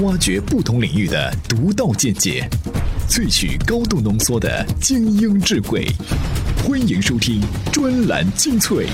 挖掘不同领域的独到见解，萃取高度浓缩的精英智慧。欢迎收听专栏精粹。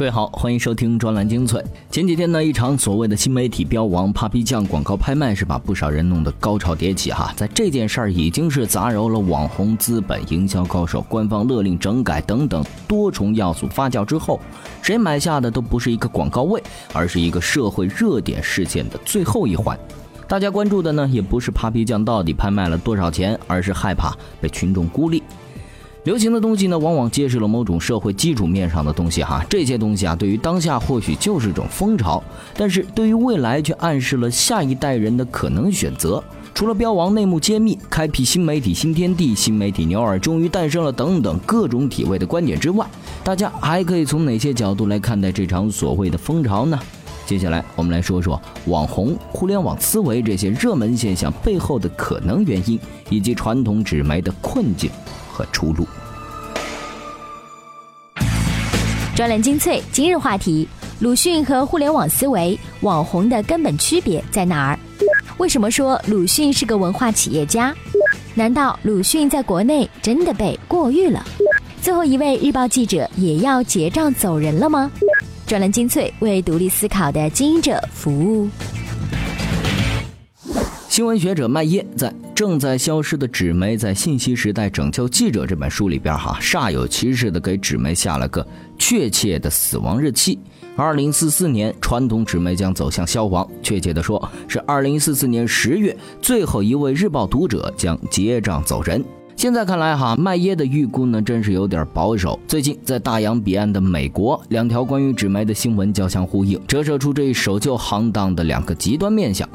各位好，欢迎收听专栏精粹。前几天呢，一场所谓的新媒体标王 Papi 酱广告拍卖是把不少人弄得高潮迭起哈。在这件事儿已经是杂糅了网红、资本、营销高手、官方勒令整改等等多重要素发酵之后，谁买下的都不是一个广告位，而是一个社会热点事件的最后一环。大家关注的呢，也不是 Papi 酱到底拍卖了多少钱，而是害怕被群众孤立。流行的东西呢，往往揭示了某种社会基础面上的东西哈。这些东西啊，对于当下或许就是种风潮，但是对于未来却暗示了下一代人的可能选择。除了标王内幕揭秘、开辟新媒体新天地、新媒体牛耳终于诞生了等等各种体位的观点之外，大家还可以从哪些角度来看待这场所谓的风潮呢？接下来我们来说说网红、互联网思维这些热门现象背后的可能原因，以及传统纸媒的困境。和出路。专栏精粹今日话题：鲁迅和互联网思维、网红的根本区别在哪儿？为什么说鲁迅是个文化企业家？难道鲁迅在国内真的被过誉了？最后一位日报记者也要结账走人了吗？专栏精粹为独立思考的经营者服务。新闻学者麦耶在。正在消失的纸媒在信息时代拯救记者这本书里边，哈煞有其事的给纸媒下了个确切的死亡日期：二零四四年，传统纸媒将走向消亡。确切的说，是二零四四年十月，最后一位日报读者将结账走人。现在看来，哈麦耶的预估呢，真是有点保守。最近，在大洋彼岸的美国，两条关于纸媒的新闻交相呼应，折射出这一守旧行当的两个极端面相。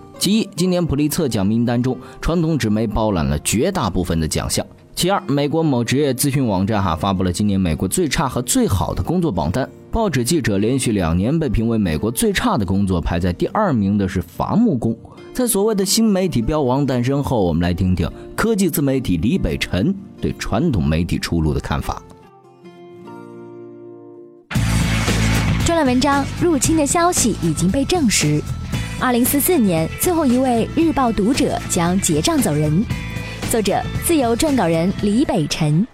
今年普利策奖名单中，传统纸媒包揽了绝大部分的奖项。其二，美国某职业咨询网站哈发布了今年美国最差和最好的工作榜单，报纸记者连续两年被评为美国最差的工作，排在第二名的是伐木工。在所谓的新媒体标王诞生后，我们来听听科技自媒体李北辰对传统媒体出路的看法。专栏文章：入侵的消息已经被证实。二零四四年，最后一位日报读者将结账走人。作者：自由撰稿人李北辰。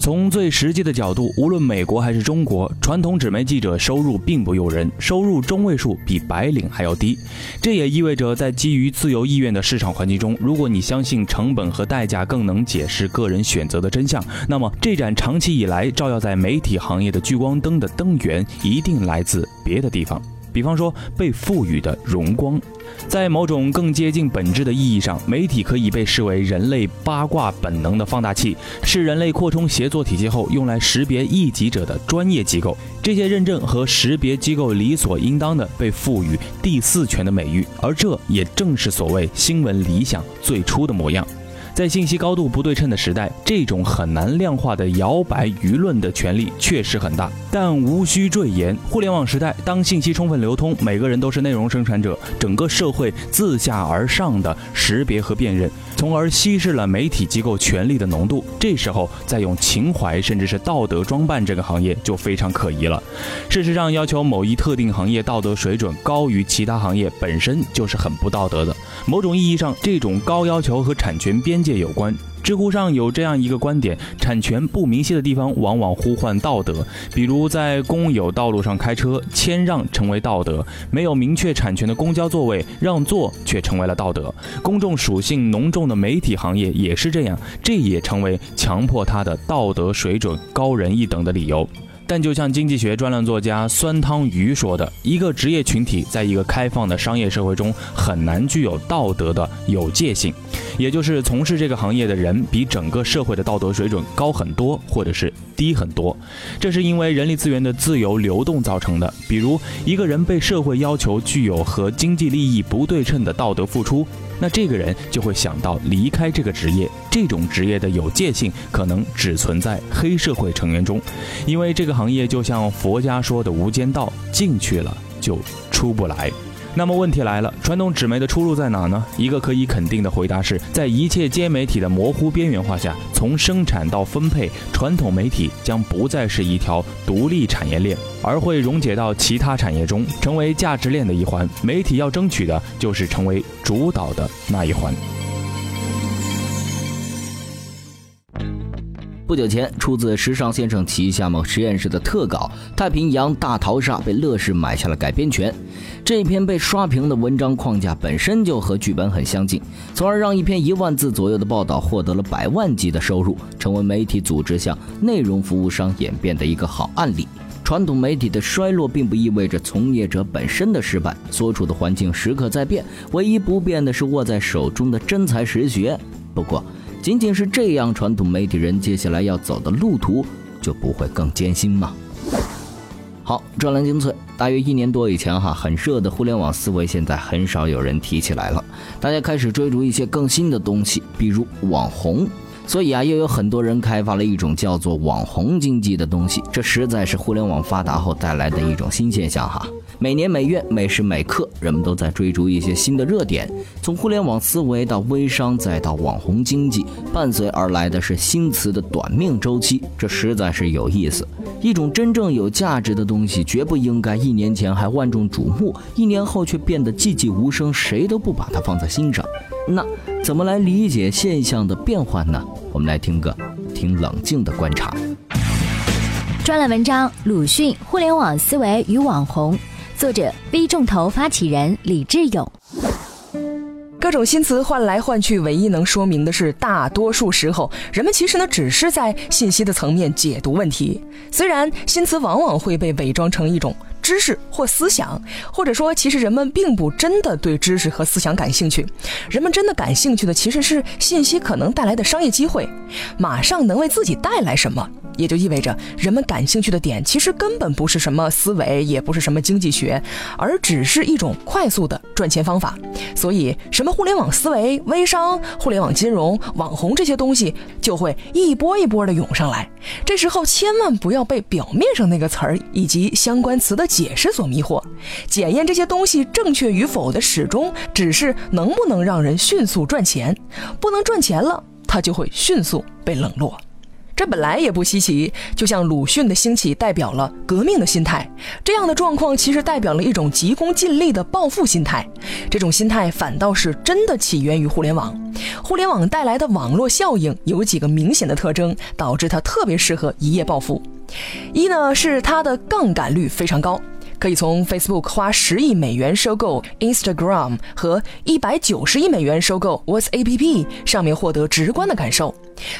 从最实际的角度，无论美国还是中国，传统纸媒记者收入并不诱人，收入中位数比白领还要低。这也意味着，在基于自由意愿的市场环境中，如果你相信成本和代价更能解释个人选择的真相，那么这盏长期以来照耀在媒体行业的聚光灯的灯源，一定来自别的地方。比方说，被赋予的荣光，在某种更接近本质的意义上，媒体可以被视为人类八卦本能的放大器，是人类扩充协作体系后用来识别异己者的专业机构。这些认证和识别机构理所应当的被赋予第四权的美誉，而这也正是所谓新闻理想最初的模样。在信息高度不对称的时代，这种很难量化的摇摆舆论的权力确实很大。但无需赘言，互联网时代，当信息充分流通，每个人都是内容生产者，整个社会自下而上的识别和辨认，从而稀释了媒体机构权力的浓度。这时候再用情怀甚至是道德装扮这个行业就非常可疑了。事实上，要求某一特定行业道德水准高于其他行业本身就是很不道德的。某种意义上，这种高要求和产权边界有关。知乎上有这样一个观点：产权不明晰的地方，往往呼唤道德。比如在公有道路上开车，谦让成为道德；没有明确产权的公交座位，让座却成为了道德。公众属性浓重的媒体行业也是这样，这也成为强迫他的道德水准高人一等的理由。但就像经济学专栏作家酸汤鱼说的，一个职业群体在一个开放的商业社会中很难具有道德的有界性，也就是从事这个行业的人比整个社会的道德水准高很多，或者是低很多。这是因为人力资源的自由流动造成的。比如，一个人被社会要求具有和经济利益不对称的道德付出。那这个人就会想到离开这个职业，这种职业的有界性可能只存在黑社会成员中，因为这个行业就像佛家说的无间道，进去了就出不来。那么问题来了，传统纸媒的出路在哪呢？一个可以肯定的回答是在一切接媒体的模糊边缘化下，从生产到分配，传统媒体将不再是一条独立产业链，而会溶解到其他产业中，成为价值链的一环。媒体要争取的就是成为主导的那一环。不久前，出自时尚先生旗下某实验室的特稿《太平洋大逃杀》被乐视买下了改编权。这篇被刷屏的文章框架本身就和剧本很相近，从而让一篇一万字左右的报道获得了百万级的收入，成为媒体组织向内容服务商演变的一个好案例。传统媒体的衰落并不意味着从业者本身的失败，所处的环境时刻在变，唯一不变的是握在手中的真才实学。不过，仅仅是这样，传统媒体人接下来要走的路途就不会更艰辛吗？好，专栏精粹，大约一年多以前哈，很热的互联网思维，现在很少有人提起来了。大家开始追逐一些更新的东西，比如网红。所以啊，又有很多人开发了一种叫做网红经济的东西。这实在是互联网发达后带来的一种新现象哈。每年每月每时每刻，人们都在追逐一些新的热点，从互联网思维到微商，再到网红经济，伴随而来的是新词的短命周期，这实在是有意思。一种真正有价值的东西，绝不应该一年前还万众瞩目，一年后却变得寂寂无声，谁都不把它放在心上。那怎么来理解现象的变换呢？我们来听个挺冷静的观察。专栏文章：鲁迅：互联网思维与网红。作者：B 众投发起人李志勇。各种新词换来换去，唯一能说明的是，大多数时候，人们其实呢只是在信息的层面解读问题。虽然新词往往会被伪装成一种。知识或思想，或者说，其实人们并不真的对知识和思想感兴趣。人们真的感兴趣的其实是信息可能带来的商业机会，马上能为自己带来什么。也就意味着，人们感兴趣的点其实根本不是什么思维，也不是什么经济学，而只是一种快速的赚钱方法。所以，什么互联网思维、微商、互联网金融、网红这些东西，就会一波一波的涌上来。这时候，千万不要被表面上那个词儿以及相关词的。解释所迷惑，检验这些东西正确与否的始终只是能不能让人迅速赚钱，不能赚钱了，它就会迅速被冷落。这本来也不稀奇，就像鲁迅的兴起代表了革命的心态，这样的状况其实代表了一种急功近利的暴富心态。这种心态反倒是真的起源于互联网，互联网带来的网络效应有几个明显的特征，导致它特别适合一夜暴富。一呢是它的杠杆率非常高。可以从 Facebook 花十亿美元收购 Instagram 和一百九十亿美元收购 WhatsApp 上面获得直观的感受。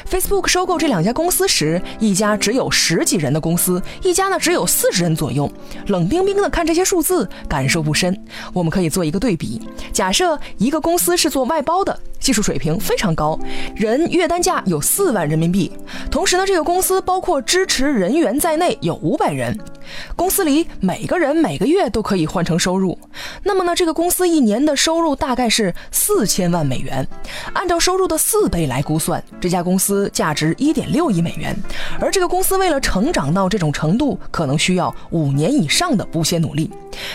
Facebook 收购这两家公司时，一家只有十几人的公司，一家呢只有四十人左右。冷冰冰的看这些数字，感受不深。我们可以做一个对比：假设一个公司是做外包的，技术水平非常高，人月单价有四万人民币。同时呢，这个公司包括支持人员在内有五百人，公司里每个人每个月都可以换成收入。那么呢，这个公司一年的收入大概是四千万美元。按照收入的四倍来估算，这家。公司价值一点六亿美元，而这个公司为了成长到这种程度，可能需要五年以上的不懈努力。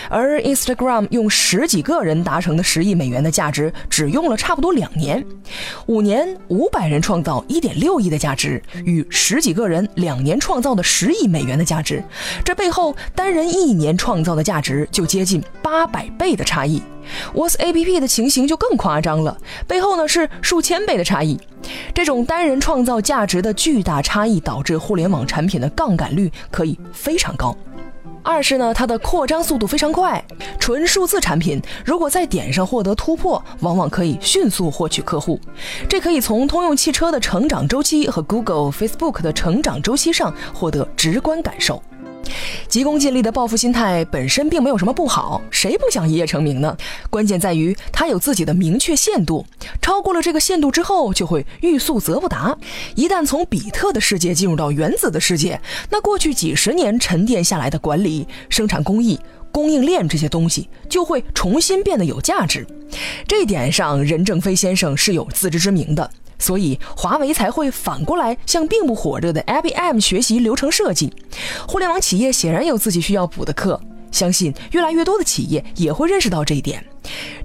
而 Instagram 用十几个人达成的十亿美元的价值，只用了差不多两年。五年五百人创造一点六亿的价值，与十几个人两年创造的十亿美元的价值，这背后单人一年创造的价值就接近八百倍的差异。WhatsApp 的情形就更夸张了，背后呢是数千倍的差异。这种单人创造价值的巨大差异，导致互联网产品的杠杆率可以非常高。二是呢，它的扩张速度非常快。纯数字产品如果在点上获得突破，往往可以迅速获取客户。这可以从通用汽车的成长周期和 Google、Facebook 的成长周期上获得直观感受。急功近利的报复心态本身并没有什么不好，谁不想一夜成名呢？关键在于他有自己的明确限度，超过了这个限度之后，就会欲速则不达。一旦从比特的世界进入到原子的世界，那过去几十年沉淀下来的管理、生产工艺、供应链这些东西，就会重新变得有价值。这一点上，任正非先生是有自知之明的。所以，华为才会反过来向并不火热的 IBM 学习流程设计。互联网企业显然有自己需要补的课。相信越来越多的企业也会认识到这一点。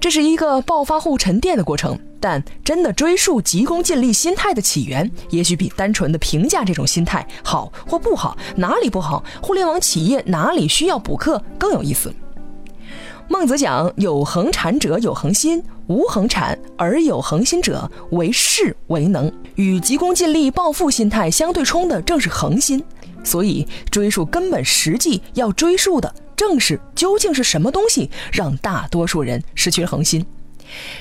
这是一个爆发后沉淀的过程，但真的追溯急功近利心态的起源，也许比单纯的评价这种心态好或不好，哪里不好，互联网企业哪里需要补课更有意思。孟子讲：“有恒产者有恒心，无恒产而有恒心者，为士为能。”与急功近利、暴富心态相对冲的正是恒心。所以，追溯根本实际要追溯的正是究竟是什么东西让大多数人失去了恒心。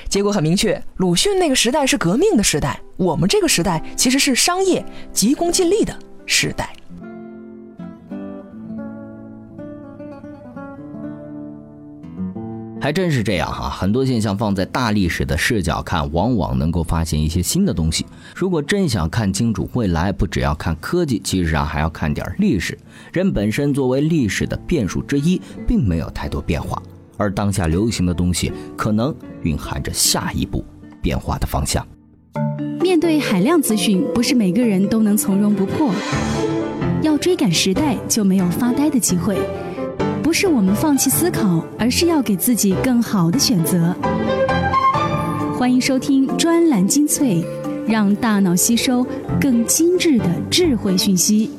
结果很明确，鲁迅那个时代是革命的时代，我们这个时代其实是商业急功近利的时代。还真是这样哈，很多现象放在大历史的视角看，往往能够发现一些新的东西。如果真想看清楚未来，不只要看科技，其实上还要看点历史。人本身作为历史的变数之一，并没有太多变化，而当下流行的东西，可能蕴含着下一步变化的方向。面对海量资讯，不是每个人都能从容不迫。要追赶时代，就没有发呆的机会。不是我们放弃思考，而是要给自己更好的选择。欢迎收听专栏精粹，让大脑吸收更精致的智慧讯息。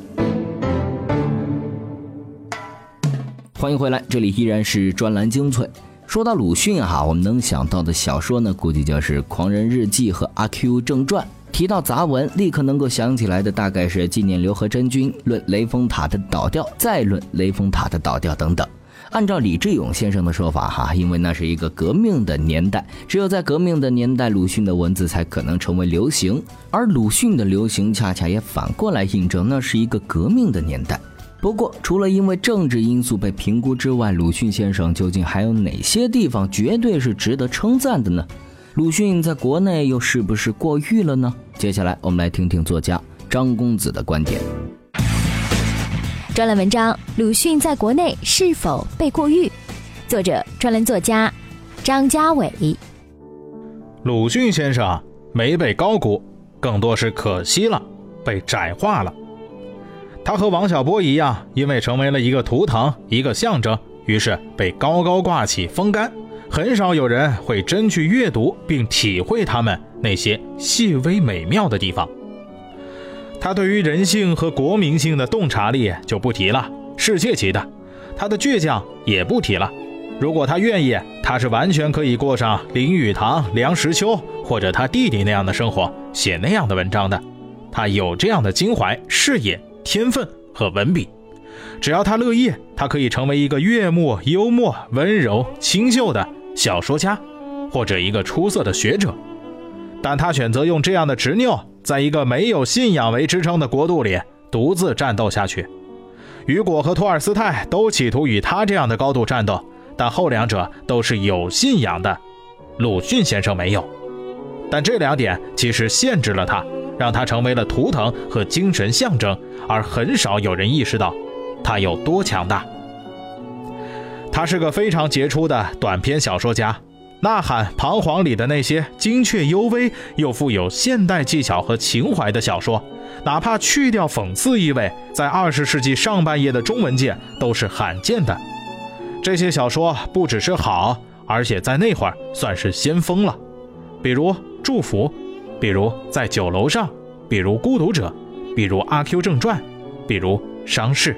欢迎回来，这里依然是专栏精粹。说到鲁迅哈，我们能想到的小说呢，估计就是《狂人日记》和《阿 Q 正传》。提到杂文，立刻能够想起来的大概是纪念刘和珍君、论雷峰塔的倒掉、再论雷峰塔的倒掉等等。按照李志勇先生的说法，哈，因为那是一个革命的年代，只有在革命的年代，鲁迅的文字才可能成为流行。而鲁迅的流行，恰恰也反过来印证那是一个革命的年代。不过，除了因为政治因素被评估之外，鲁迅先生究竟还有哪些地方绝对是值得称赞的呢？鲁迅在国内又是不是过誉了呢？接下来我们来听听作家张公子的观点。专栏文章：鲁迅在国内是否被过誉？作者：专栏作家张家伟。鲁迅先生没被高估，更多是可惜了，被窄化了。他和王小波一样，因为成为了一个图腾、一个象征，于是被高高挂起、风干。很少有人会真去阅读并体会他们那些细微美妙的地方。他对于人性和国民性的洞察力就不提了，世界级的。他的倔强也不提了。如果他愿意，他是完全可以过上林语堂、梁实秋或者他弟弟那样的生活，写那样的文章的。他有这样的襟怀、视野、天分和文笔。只要他乐意，他可以成为一个悦目、幽默、温柔、清秀的。小说家，或者一个出色的学者，但他选择用这样的执拗，在一个没有信仰为支撑的国度里独自战斗下去。雨果和托尔斯泰都企图与他这样的高度战斗，但后两者都是有信仰的，鲁迅先生没有。但这两点其实限制了他，让他成为了图腾和精神象征，而很少有人意识到他有多强大。他是个非常杰出的短篇小说家，《呐喊》《彷徨》里的那些精确幽微又富有现代技巧和情怀的小说，哪怕去掉讽刺意味，在二十世纪上半叶的中文界都是罕见的。这些小说不只是好，而且在那会儿算是先锋了。比如《祝福》，比如《在酒楼上》，比如《孤独者》，比如《阿 Q 正传》，比如《伤逝》。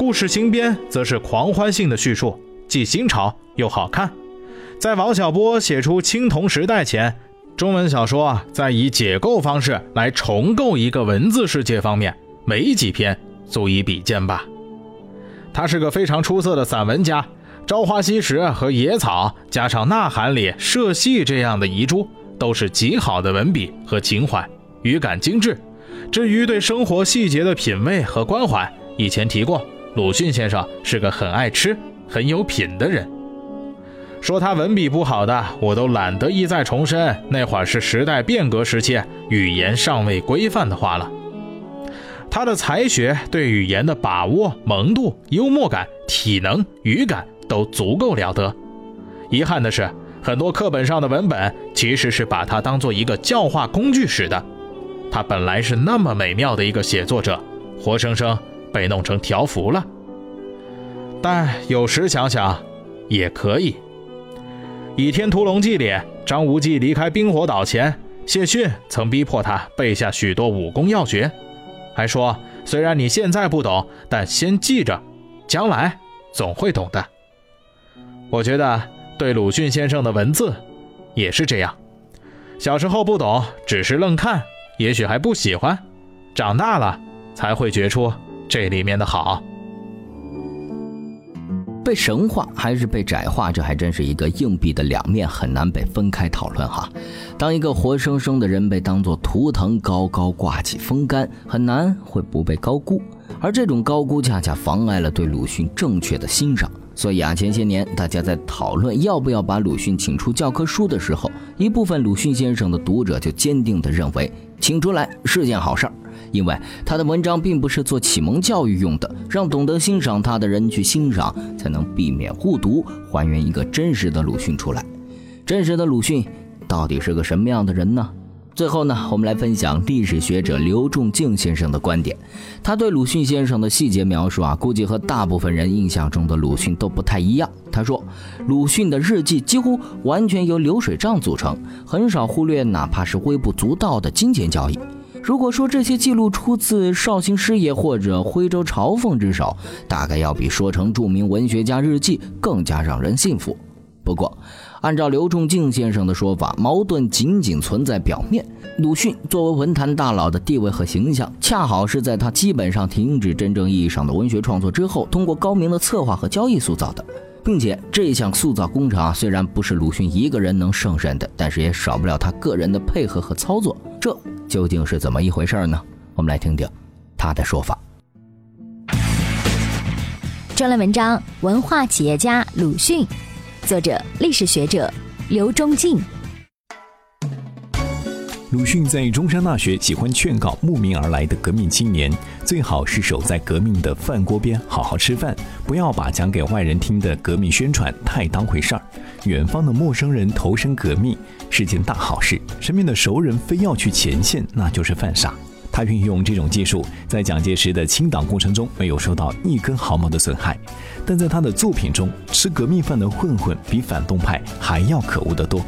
故事新编则是狂欢性的叙述，既新潮又好看。在王小波写出青铜时代前，中文小说啊，在以解构方式来重构一个文字世界方面，没几篇足以比肩吧。他是个非常出色的散文家，《朝花夕拾》和《野草》，加上《呐喊》里社戏这样的遗珠，都是极好的文笔和情怀，语感精致。至于对生活细节的品味和关怀，以前提过。鲁迅先生是个很爱吃、很有品的人。说他文笔不好的，我都懒得一再重申，那会儿是时代变革时期，语言尚未规范的话了。他的才学、对语言的把握、萌度、幽默感、体能、语感都足够了得。遗憾的是，很多课本上的文本其实是把他当做一个教化工具使的。他本来是那么美妙的一个写作者，活生生。被弄成条幅了。但有时想想，也可以。《倚天屠龙记》里，张无忌离开冰火岛前，谢逊曾逼迫他背下许多武功要诀，还说：“虽然你现在不懂，但先记着，将来总会懂的。”我觉得对鲁迅先生的文字也是这样。小时候不懂，只是愣看，也许还不喜欢；长大了，才会觉出这里面的好。被神化还是被窄化，这还真是一个硬币的两面，很难被分开讨论哈。当一个活生生的人被当作图腾高高挂起风干，很难会不被高估，而这种高估恰恰妨碍了对鲁迅正确的欣赏。所以啊，前些年大家在讨论要不要把鲁迅请出教科书的时候，一部分鲁迅先生的读者就坚定地认为，请出来是件好事儿，因为他的文章并不是做启蒙教育用的，让懂得欣赏他的人去欣赏，才能避免误读，还原一个真实的鲁迅出来。真实的鲁迅到底是个什么样的人呢？最后呢，我们来分享历史学者刘仲敬先生的观点。他对鲁迅先生的细节描述啊，估计和大部分人印象中的鲁迅都不太一样。他说，鲁迅的日记几乎完全由流水账组成，很少忽略哪怕是微不足道的金钱交易。如果说这些记录出自绍兴师爷或者徽州朝奉之手，大概要比说成著名文学家日记更加让人信服。不过，按照刘仲敬先生的说法，矛盾仅仅存在表面。鲁迅作为文坛大佬的地位和形象，恰好是在他基本上停止真正意义上的文学创作之后，通过高明的策划和交易塑造的，并且这项塑造工程啊，虽然不是鲁迅一个人能胜任的，但是也少不了他个人的配合和操作。这究竟是怎么一回事呢？我们来听听他的说法。专栏文章《文化企业家鲁迅》。作者：历史学者刘忠敬。鲁迅在中山大学喜欢劝告慕名而来的革命青年，最好是守在革命的饭锅边好好吃饭，不要把讲给外人听的革命宣传太当回事儿。远方的陌生人投身革命是件大好事，身边的熟人非要去前线，那就是犯傻。他运用这种技术，在蒋介石的清党过程中没有受到一根毫毛的损害，但在他的作品中，吃革命饭的混混比反动派还要可恶得多。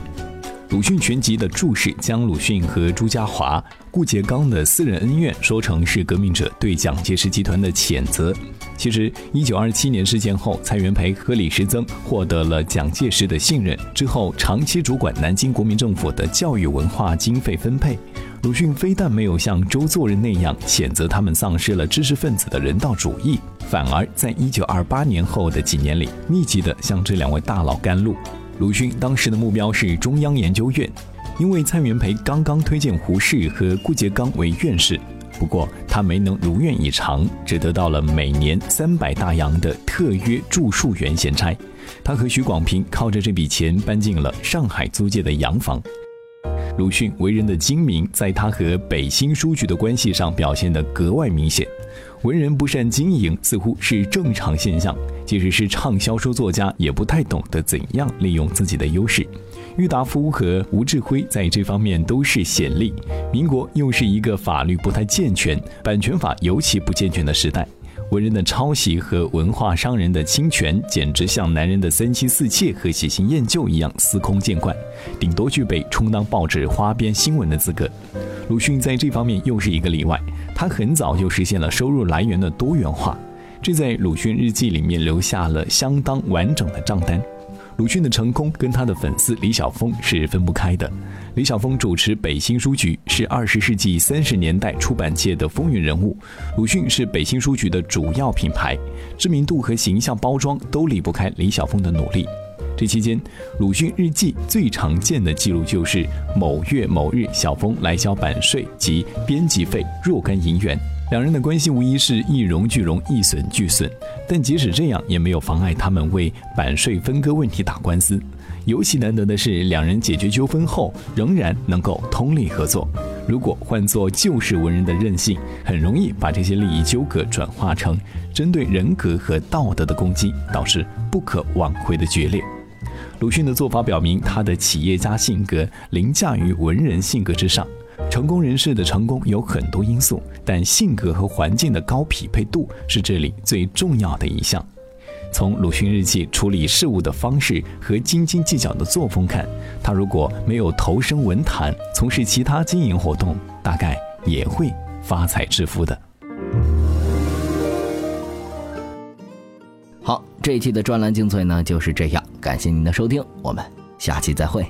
鲁迅全集的注释将鲁迅和朱家骅、顾颉刚的私人恩怨说成是革命者对蒋介石集团的谴责。其实，一九二七年事件后，蔡元培和李时珍获得了蒋介石的信任，之后长期主管南京国民政府的教育文化经费分配。鲁迅非但没有像周作人那样谴责他们丧失了知识分子的人道主义，反而在一九二八年后的几年里，密集地向这两位大佬甘露。鲁迅当时的目标是中央研究院，因为蔡元培刚刚推荐胡适和顾颉刚为院士，不过他没能如愿以偿，只得到了每年三百大洋的特约著述员闲差。他和许广平靠着这笔钱搬进了上海租界的洋房。鲁迅为人的精明，在他和北新书局的关系上表现得格外明显。文人不善经营似乎是正常现象，即使是畅销书作家，也不太懂得怎样利用自己的优势。郁达夫和吴志辉在这方面都是显例。民国又是一个法律不太健全、版权法尤其不健全的时代。文人的抄袭和文化商人的侵权，简直像男人的三妻四妾和喜新厌旧一样司空见惯，顶多具备充当报纸花边新闻的资格。鲁迅在这方面又是一个例外，他很早就实现了收入来源的多元化，这在鲁迅日记里面留下了相当完整的账单。鲁迅的成功跟他的粉丝李晓峰是分不开的。李晓峰主持北新书局，是二十世纪三十年代出版界的风云人物。鲁迅是北新书局的主要品牌，知名度和形象包装都离不开李晓峰的努力。这期间，鲁迅日记最常见的记录就是某月某日，小峰来交版税及编辑费若干银元。两人的关系无疑是一荣俱荣，一损俱损，但即使这样，也没有妨碍他们为版税分割问题打官司。尤其难得的是，两人解决纠纷后仍然能够通力合作。如果换做旧式文人的任性，很容易把这些利益纠葛转化成针对人格和道德的攻击，导致不可挽回的决裂。鲁迅的做法表明，他的企业家性格凌驾于文人性格之上。成功人士的成功有很多因素，但性格和环境的高匹配度是这里最重要的一项。从鲁迅日记处理事务的方式和斤斤计较的作风看，他如果没有投身文坛，从事其他经营活动，大概也会发财致富的。好，这一期的专栏精粹呢就是这样，感谢您的收听，我们下期再会。